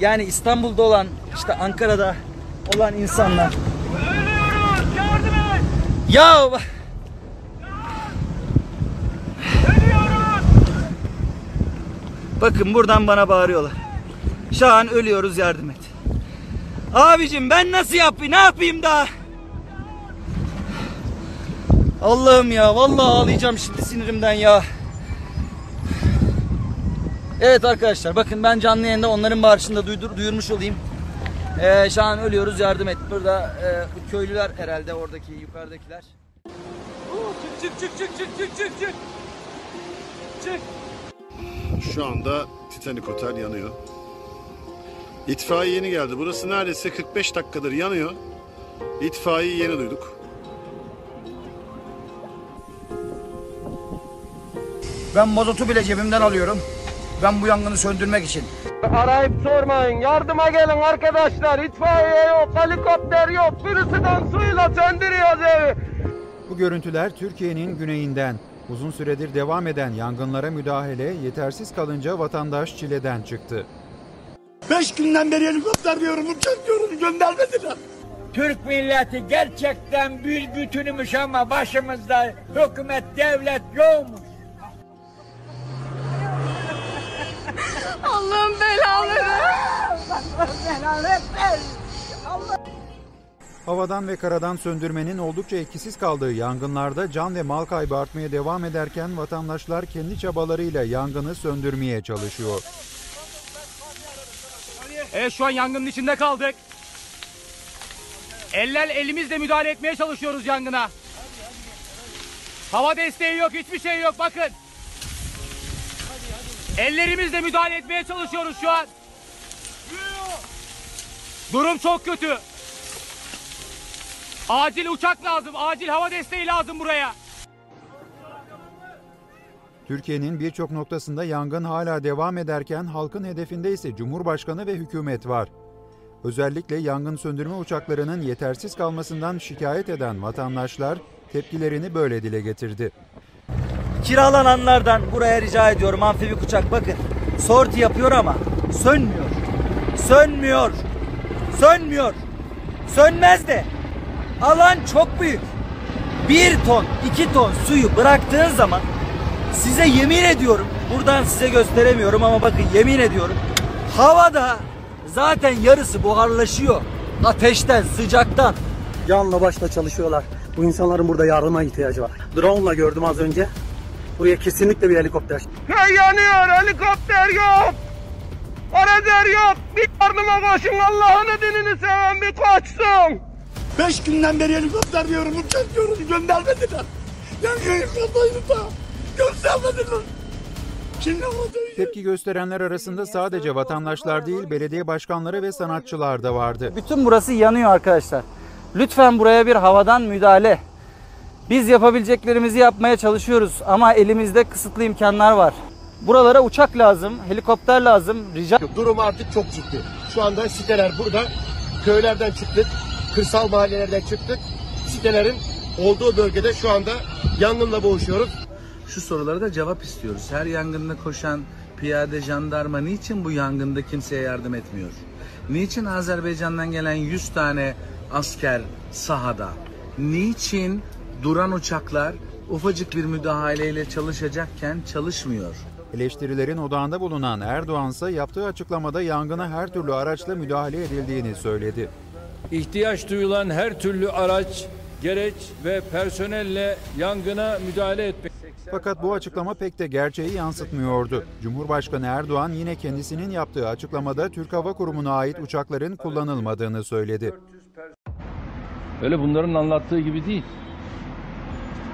Yani İstanbul'da olan işte Ankara'da olan insanlar. Ölüyoruz! Yardım et! Ya bakın buradan bana bağırıyorlar. Şahan ölüyoruz yardım et. Abicim ben nasıl yapayım ne yapayım daha? Allah'ım ya vallahi ağlayacağım şimdi sinirimden ya. Evet arkadaşlar bakın ben canlı yayında onların bağırışını da duydur, duyurmuş olayım. Ee, Şahan ölüyoruz yardım et. Burada e, bu köylüler herhalde oradaki yukarıdakiler. Çık çık çık çık çık çık çık! Çık! Şu anda Titanic Otel yanıyor. İtfaiye yeni geldi. Burası neredeyse 45 dakikadır yanıyor. İtfaiyeyi yeni duyduk. Ben mazotu bile cebimden alıyorum. Ben bu yangını söndürmek için. Arayıp sormayın. Yardıma gelin arkadaşlar. İtfaiye yok, helikopter yok. Birisinden suyla söndürüyoruz evi. Bu görüntüler Türkiye'nin güneyinden. Uzun süredir devam eden yangınlara müdahale yetersiz kalınca vatandaş çileden çıktı. Beş günden beri helikopter diyorum, uçak diyorum, göndermediler. Türk milleti gerçekten bir bütünümüş ama başımızda hükümet devlet yokmuş. Allah'ım belaları. Havadan ve karadan söndürmenin oldukça etkisiz kaldığı yangınlarda can ve mal kaybı artmaya devam ederken vatandaşlar kendi çabalarıyla yangını söndürmeye çalışıyor. Evet şu an yangının içinde kaldık. Eller elimizle müdahale etmeye çalışıyoruz yangına. Hava desteği yok, hiçbir şey yok bakın. Ellerimizle müdahale etmeye çalışıyoruz şu an. Durum çok kötü. Acil uçak lazım, acil hava desteği lazım buraya. Türkiye'nin birçok noktasında yangın hala devam ederken halkın hedefinde ise Cumhurbaşkanı ve hükümet var. Özellikle yangın söndürme uçaklarının yetersiz kalmasından şikayet eden vatandaşlar tepkilerini böyle dile getirdi. Kiralananlardan buraya rica ediyorum amfibik uçak bakın. Sorti yapıyor ama sönmüyor. Sönmüyor. Sönmüyor. Sönmez de. Alan çok büyük. Bir ton, iki ton suyu bıraktığın zaman size yemin ediyorum buradan size gösteremiyorum ama bakın yemin ediyorum havada zaten yarısı buharlaşıyor. Ateşten, sıcaktan. Canla başla çalışıyorlar. Bu insanların burada yardıma ihtiyacı var. Drone'la gördüm az önce. Buraya kesinlikle bir helikopter. Köy yanıyor, helikopter yok. Arazer yok. Bir yardıma koşun Allah'ın dinini seven bir koşsun. Beş günden beri helikopter diyorum, uçak diyorum, göndermediler. Yani helikopterdaydı da, göndermediler. Tepki gösterenler arasında sadece vatandaşlar değil belediye başkanları ve sanatçılar da vardı. Bütün burası yanıyor arkadaşlar. Lütfen buraya bir havadan müdahale. Biz yapabileceklerimizi yapmaya çalışıyoruz ama elimizde kısıtlı imkanlar var. Buralara uçak lazım, helikopter lazım. Rica Durum artık çok ciddi. Şu anda siteler burada. Köylerden çıktık. Kırsal mahallelerden çıktık. Sitelerin olduğu bölgede şu anda yangınla boğuşuyoruz. Şu sorulara da cevap istiyoruz. Her yangında koşan piyade jandarma niçin bu yangında kimseye yardım etmiyor? Niçin Azerbaycan'dan gelen 100 tane asker sahada? Niçin duran uçaklar ufacık bir müdahaleyle çalışacakken çalışmıyor? Eleştirilerin odağında bulunan Erdoğan ise yaptığı açıklamada yangına her türlü araçla müdahale edildiğini söyledi. İhtiyaç duyulan her türlü araç, gereç ve personelle yangına müdahale etmek. Fakat bu açıklama pek de gerçeği yansıtmıyordu. Cumhurbaşkanı Erdoğan yine kendisinin yaptığı açıklamada Türk Hava Kurumu'na ait uçakların kullanılmadığını söyledi. Öyle bunların anlattığı gibi değil.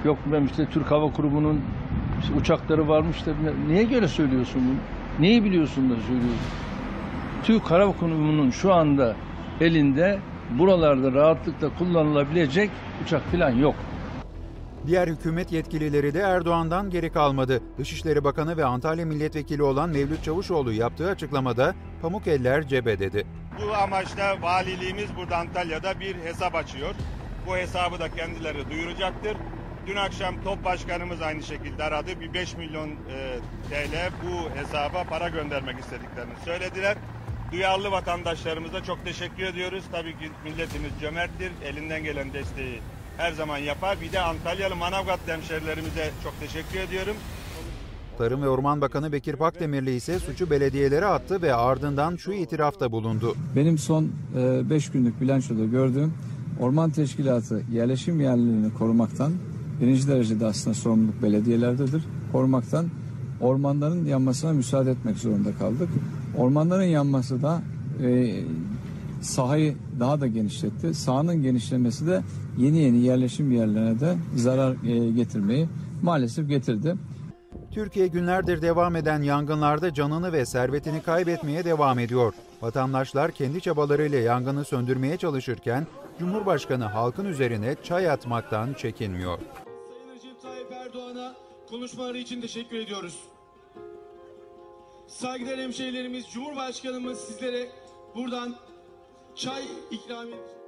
Yok ben işte Türk Hava Kurumu'nun işte uçakları varmış da niye göre söylüyorsun bunu? Neyi biliyorsun da söylüyorsun? Türk Hava Kurumu'nun şu anda elinde buralarda rahatlıkla kullanılabilecek uçak falan yok. Diğer hükümet yetkilileri de Erdoğan'dan geri kalmadı. Dışişleri Bakanı ve Antalya Milletvekili olan Mevlüt Çavuşoğlu yaptığı açıklamada pamuk eller cebe dedi. Bu amaçla valiliğimiz burada Antalya'da bir hesap açıyor. Bu hesabı da kendileri duyuracaktır. Dün akşam top başkanımız aynı şekilde aradı. Bir 5 milyon e, TL bu hesaba para göndermek istediklerini söylediler. duyarlı vatandaşlarımıza çok teşekkür ediyoruz. Tabii ki milletimiz cömerttir. Elinden gelen desteği her zaman yapar. Bir de Antalyalı Manavgat hemşerilerimize çok teşekkür ediyorum. Tarım ve Orman Bakanı Bekir Pakdemirli ise suçu belediyelere attı ve ardından şu itirafta bulundu. Benim son 5 günlük bilançoda gördüğüm orman teşkilatı yerleşim yerlerini korumaktan birinci derecede aslında sorumluluk belediyelerdedir. Korumaktan ormanların yanmasına müsaade etmek zorunda kaldık. Ormanların yanması da e, sahayı daha da genişletti. Sahanın genişlemesi de yeni yeni yerleşim yerlerine de zarar e, getirmeyi maalesef getirdi. Türkiye günlerdir devam eden yangınlarda canını ve servetini kaybetmeye devam ediyor. Vatandaşlar kendi çabalarıyla yangını söndürmeye çalışırken Cumhurbaşkanı halkın üzerine çay atmaktan çekinmiyor. Sayın Recep Tayyip Erdoğan'a konuşmaları için teşekkür ediyoruz. Saygıdeğer hemşehrilerimiz, Cumhurbaşkanımız sizlere buradan çay ikram edecek.